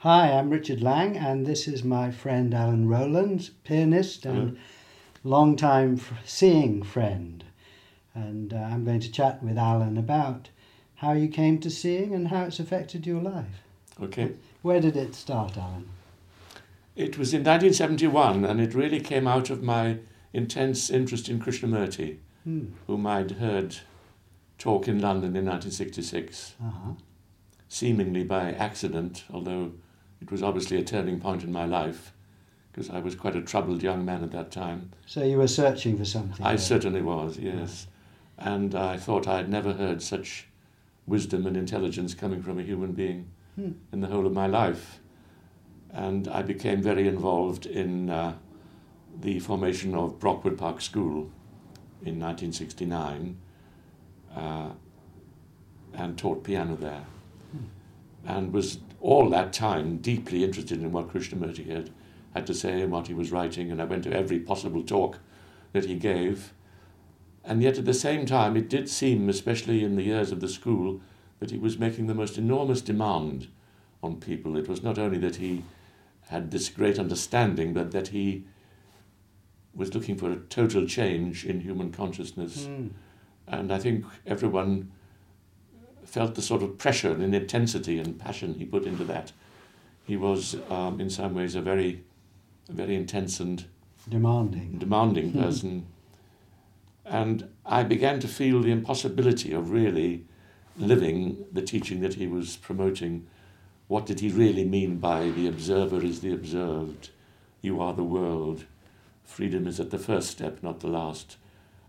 Hi, I'm Richard Lang, and this is my friend Alan Rowland, pianist and long-time f- seeing friend. And uh, I'm going to chat with Alan about how you came to seeing and how it's affected your life. Okay. Where did it start, Alan? It was in 1971, and it really came out of my intense interest in Krishnamurti, Hmm. whom I'd heard talk in London in 1966, Uh-huh. seemingly by accident, although it was obviously a turning point in my life, because I was quite a troubled young man at that time. So you were searching for something. I there. certainly was, yes. And I thought I had never heard such wisdom and intelligence coming from a human being Hmm. in the whole of my life. And I became very involved in uh, the formation of Brockwood Park School in 1969 uh, and taught piano there. And was all that time deeply interested in what Krishnamurti had, had to say and what he was writing. And I went to every possible talk that he gave. And yet at the same time, it did seem, especially in the years of the school, that he was making the most enormous demand on people. It was not only that he had this great understanding, but that he was looking for a total change in human consciousness. Hmm. And I think everyone felt the sort of pressure and intensity and passion he put into that. He was, um, in some ways, a very, a very intense and Demanding. demanding person. and I began to feel the impossibility of really living the teaching that he was promoting. What did he really mean by the observer is the observed? You are the world. Freedom is at the first step, not the last.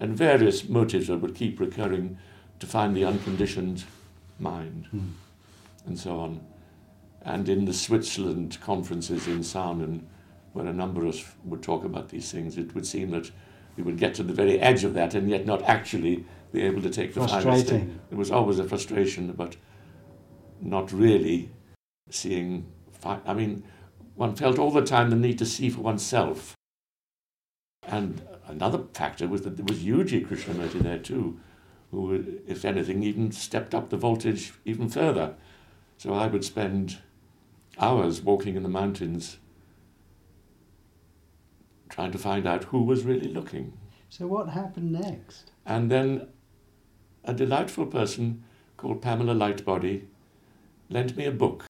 And various motives that would keep recurring to find the unconditioned mind, Hmm. and so on. And in the Switzerland conferences in Saanen, where a number of us would talk about these things, it would seem that we would get to the very edge of that and yet not actually be able to take the final step. Frustrating. There was always a frustration about not really seeing. Fi- I mean, one felt all the time the need to see for oneself. And another factor was that there was U.G. Krishnamurti there too, who, if anything, even stepped up the voltage even further. So I would spend hours walking in the mountains trying to find out who was really looking. So what happened next? And then a delightful person called Pamela Lightbody lent me a book.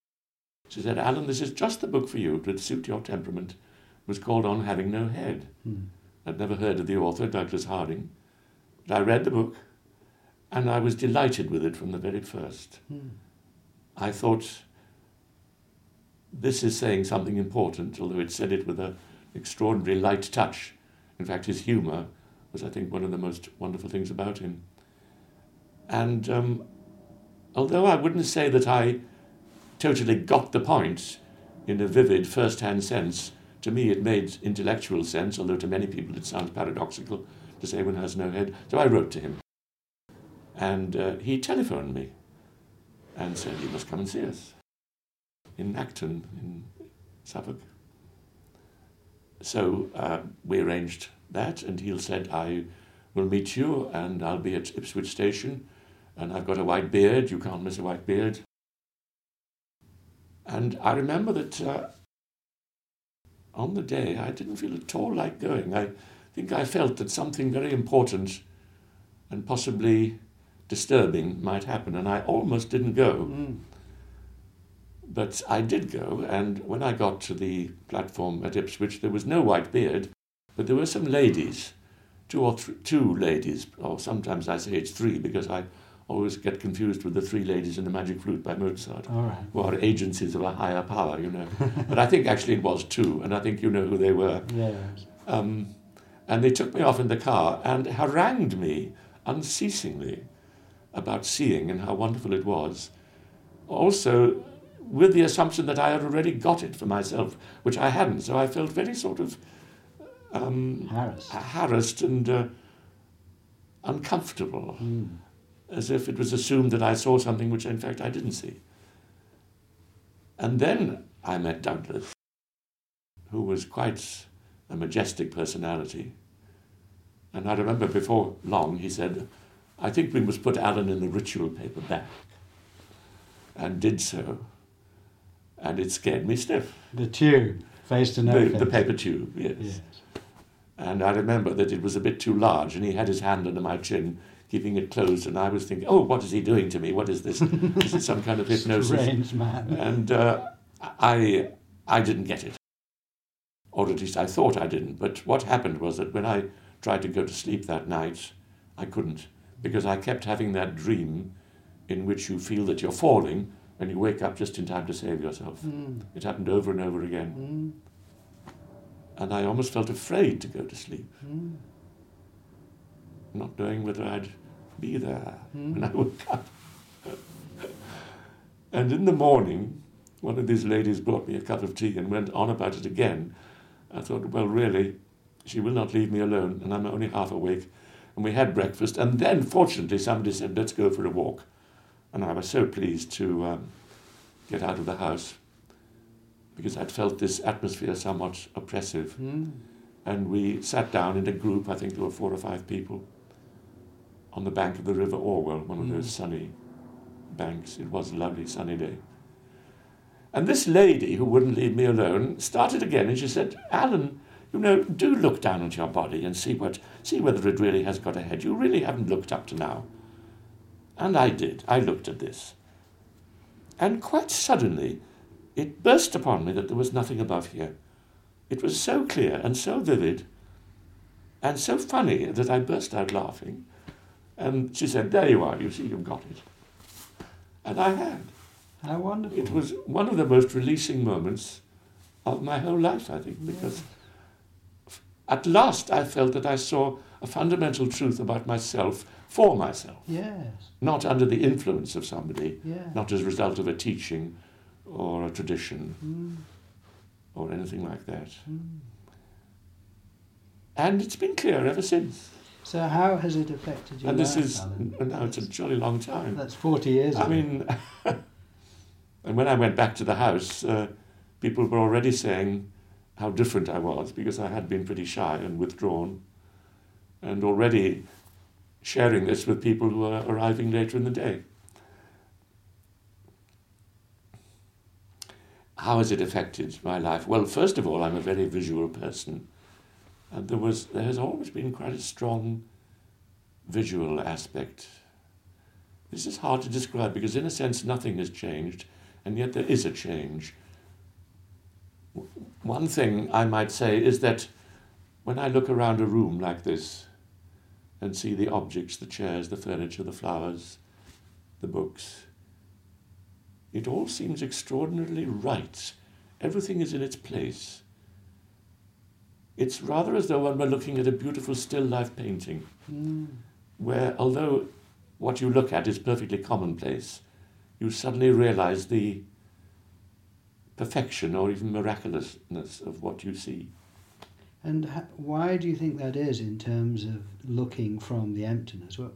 She said, Alan, this is just the book for you. It would suit your temperament. It was called On Having No Head. Hmm. I'd never heard of the author, Douglas Harding. But I read the book and I was delighted with it from the very first. Hmm. I thought this is saying something important, although it said it with an extraordinary light touch. In fact, his humour was, I think, one of the most wonderful things about him. And um, although I wouldn't say that I totally got the point in a vivid first hand sense, to me it made intellectual sense, although to many people it sounds paradoxical to say one has no head. So I wrote to him. And uh, he telephoned me and said, You must come and see us in Nacton, in Suffolk. So uh, we arranged that, and he said, I will meet you, and I'll be at Ipswich Station, and I've got a white beard, you can't miss a white beard. And I remember that uh, on the day I didn't feel at all like going. I think I felt that something very important and possibly disturbing might happen, and I almost didn't go. Hmm. But I did go, and when I got to the platform at Ipswich, there was no white beard, but there were some ladies, two or th- two ladies, or sometimes I say it's three because I always get confused with the three ladies in the Magic Flute by Mozart, All right. who are agencies of a higher power, you know. but I think actually it was two, and I think you know who they were. Yes. Um, and they took me off in the car and harangued me unceasingly about seeing and how wonderful it was. Also, with the assumption that I had already got it for myself, which I hadn't. So I felt very sort of um, Harris. harassed and uh, uncomfortable, Hmm. as if it was assumed that I saw something which, in fact, I didn't see. And then I met Douglas, who was quite a majestic personality. And I remember before long he said, I think we must put Alan in the ritual paper back. And did so. and it scared me stiff. The tube, face to no The, the paper tube, yes. Yes. And I remember that it was a bit too large, and he had his hand under my chin, keeping it closed, and I was thinking, oh, what is he doing to me? What is this? is it some kind of hypnosis? Strange man. And uh, I, I didn't get it. Or at least I thought I didn't. But what happened was that when I tried to go to sleep that night, I couldn't, because I kept having that dream in which you feel that you're falling and you wake up just in time to save yourself. Mm. It happened over and over again. Mm. And I almost felt afraid to go to sleep, Mm. not knowing whether I'd be there Mm. when I woke up. and in the morning, one of these ladies brought me a cup of tea and went on about it again. I thought, well, really, she will not leave me alone, and I'm only half awake. And we had breakfast, and then, fortunately, somebody said, let's go for a walk. And I was so pleased to um, get out of the house because I'd felt this atmosphere somewhat oppressive. Mm. And we sat down in a group, I think there were four or five people, on the bank of the River Orwell, one of Mm. those sunny banks. It was a lovely sunny day. And this lady who wouldn't leave me alone started again and she said, Alan, you know, do look down at your body and see what see whether it really has got a head. You really haven't looked up to now. And I did. I looked at this. And quite suddenly it burst upon me that there was nothing above here. It was so clear and so vivid and so funny that I burst out laughing. And she said, There you are, you see, you've got it. And I had. How wonderful. It was one of the most releasing moments of my whole life, I think, because f- at last I felt that I saw a fundamental truth about myself for myself, Yes. not under the influence of somebody, Yeah. not as a result of a teaching or a tradition Mm. or anything like that. Mm. And it's been clear ever since. So how has it affected you? and this is, Alan? now it's a jolly long time. That's 40 years I mean, and when I went back to the house, uh, people were already saying how different I was because I had been pretty shy and withdrawn, and already sharing this with people who were arriving later in the day. How has it affected my life? Well, first of all, I'm a very visual person, and there was there has always been quite a strong visual aspect this is hard to describe because, in a sense, nothing has changed, and yet there is a change. One thing I might say is that when I look around a room like this and see the objects, the chairs, the furniture, the flowers, the books, it all seems extraordinarily right. Everything is in its place. It's rather as though one were looking at a beautiful still life painting Mm. where although what you look at is perfectly commonplace, you suddenly realize the perfection or even miraculousness of what you see. And ha- why do you think that is in terms of looking from the emptiness? Well,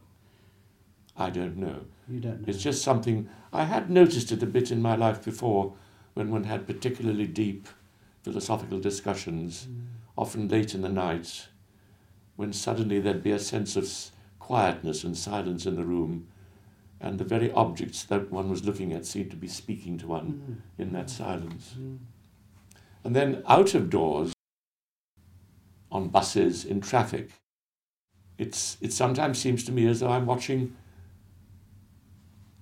I don't know. you don't know. It's just something I had noticed it a bit in my life before when one had particularly deep philosophical discussions, Mm. often late in the night, when suddenly there'd be a sense of quietness and silence in the room, and the very objects that one was looking at seemed to be speaking to one Mm. in that silence. Mm. And then out of doors, on buses, in traffic, it's, it sometimes seems to me as though I'm watching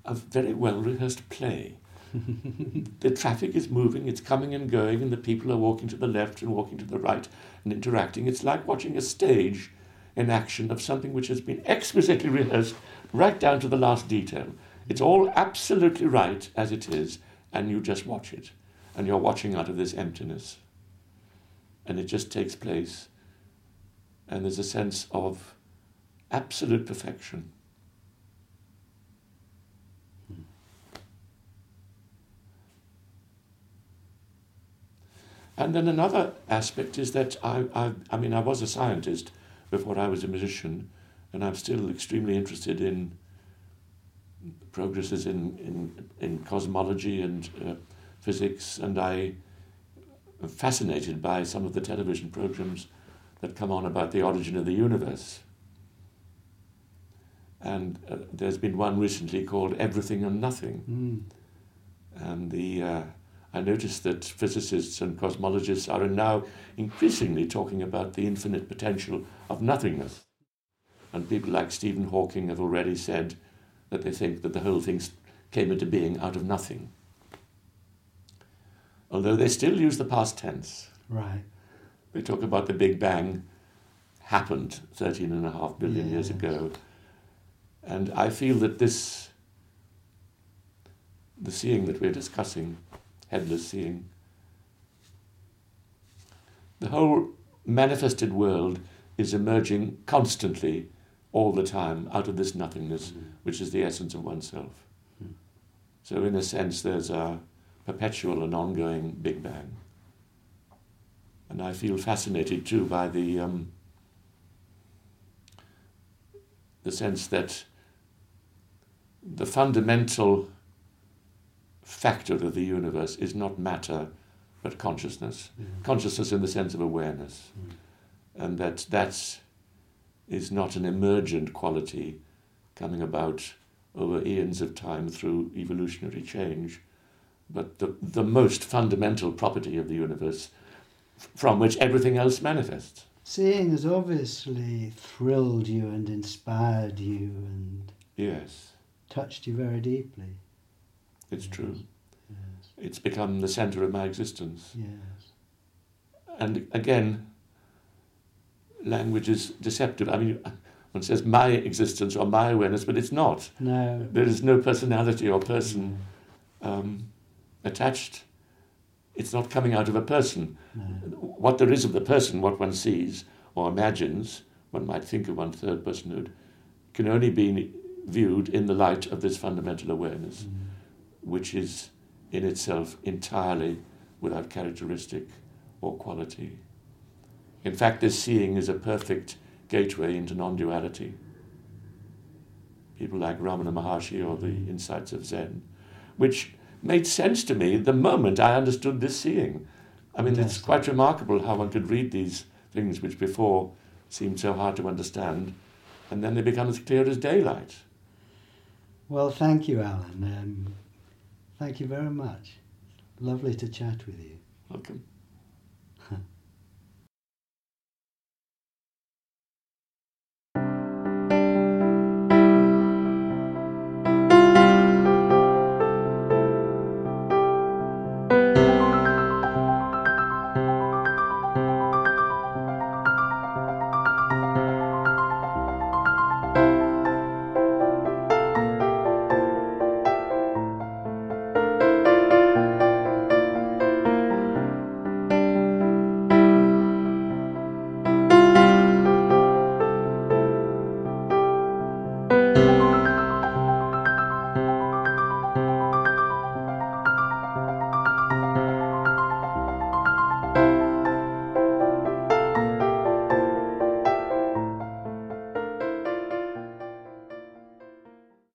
a very well rehearsed play. the traffic is moving, it's coming and going, and the people are walking to the left and walking to the right and interacting. It's like watching a stage in action of something which has been exquisitely rehearsed right down to the last detail. It's all absolutely right as it is, and you just watch it. And you're watching out of this emptiness. And it just takes place. And there's a sense of absolute perfection. And then another aspect is that I, I, I mean, I was a scientist before I was a musician, and I'm still extremely interested in progresses in, in, in cosmology and uh, physics, and I am fascinated by some of the television programs that come on about the origin of the universe. And uh, there's been one recently called Everything and Nothing Mm. and the uh, I notice that physicists and cosmologists are now increasingly talking about the infinite potential of nothingness. And people like Stephen Hawking have already said that they think that the whole thing came into being out of nothing. Although they still use the past tense. Right. They talk about the Big Bang happened 13 and a half billion Yes. years ago. And I feel that this, the seeing that we're discussing, headless seeing, the whole manifested world is emerging constantly, all the time, out of this nothingness, which is the essence of oneself. Mm. So, in a sense, there's a perpetual and ongoing Big Bang. And I feel fascinated too by the, um, the sense that the fundamental factor of the universe is not matter but consciousness. Mm. Consciousness in the sense of awareness. Mm. And that that's is not an emergent quality coming about over eons of time through evolutionary change, but the, the most fundamental property of the universe from which everything else manifests. Seeing has obviously thrilled you and inspired you and Yes, touched you very deeply. It's true. Yes. It's become the center of my existence. Yes. And again, language is deceptive. I mean, one says my existence or my awareness, but it's not. No. There is no personality or person um, attached. It's not coming out of a person. No. What there is of the person, what one sees or imagines, one might think of one third personhood, can only be viewed in the light of this fundamental awareness, Mm. Which is in itself entirely without characteristic or quality. In fact, this seeing is a perfect gateway into non duality. People like Ramana Maharshi or the insights of Zen, which made sense to me the moment I understood this seeing. I mean, it's quite remarkable how one could read these things which before seemed so hard to understand, and then they become as clear as daylight. Well, thank you, Alan. Um, thank you very much. Lovely to chat with you. Welcome.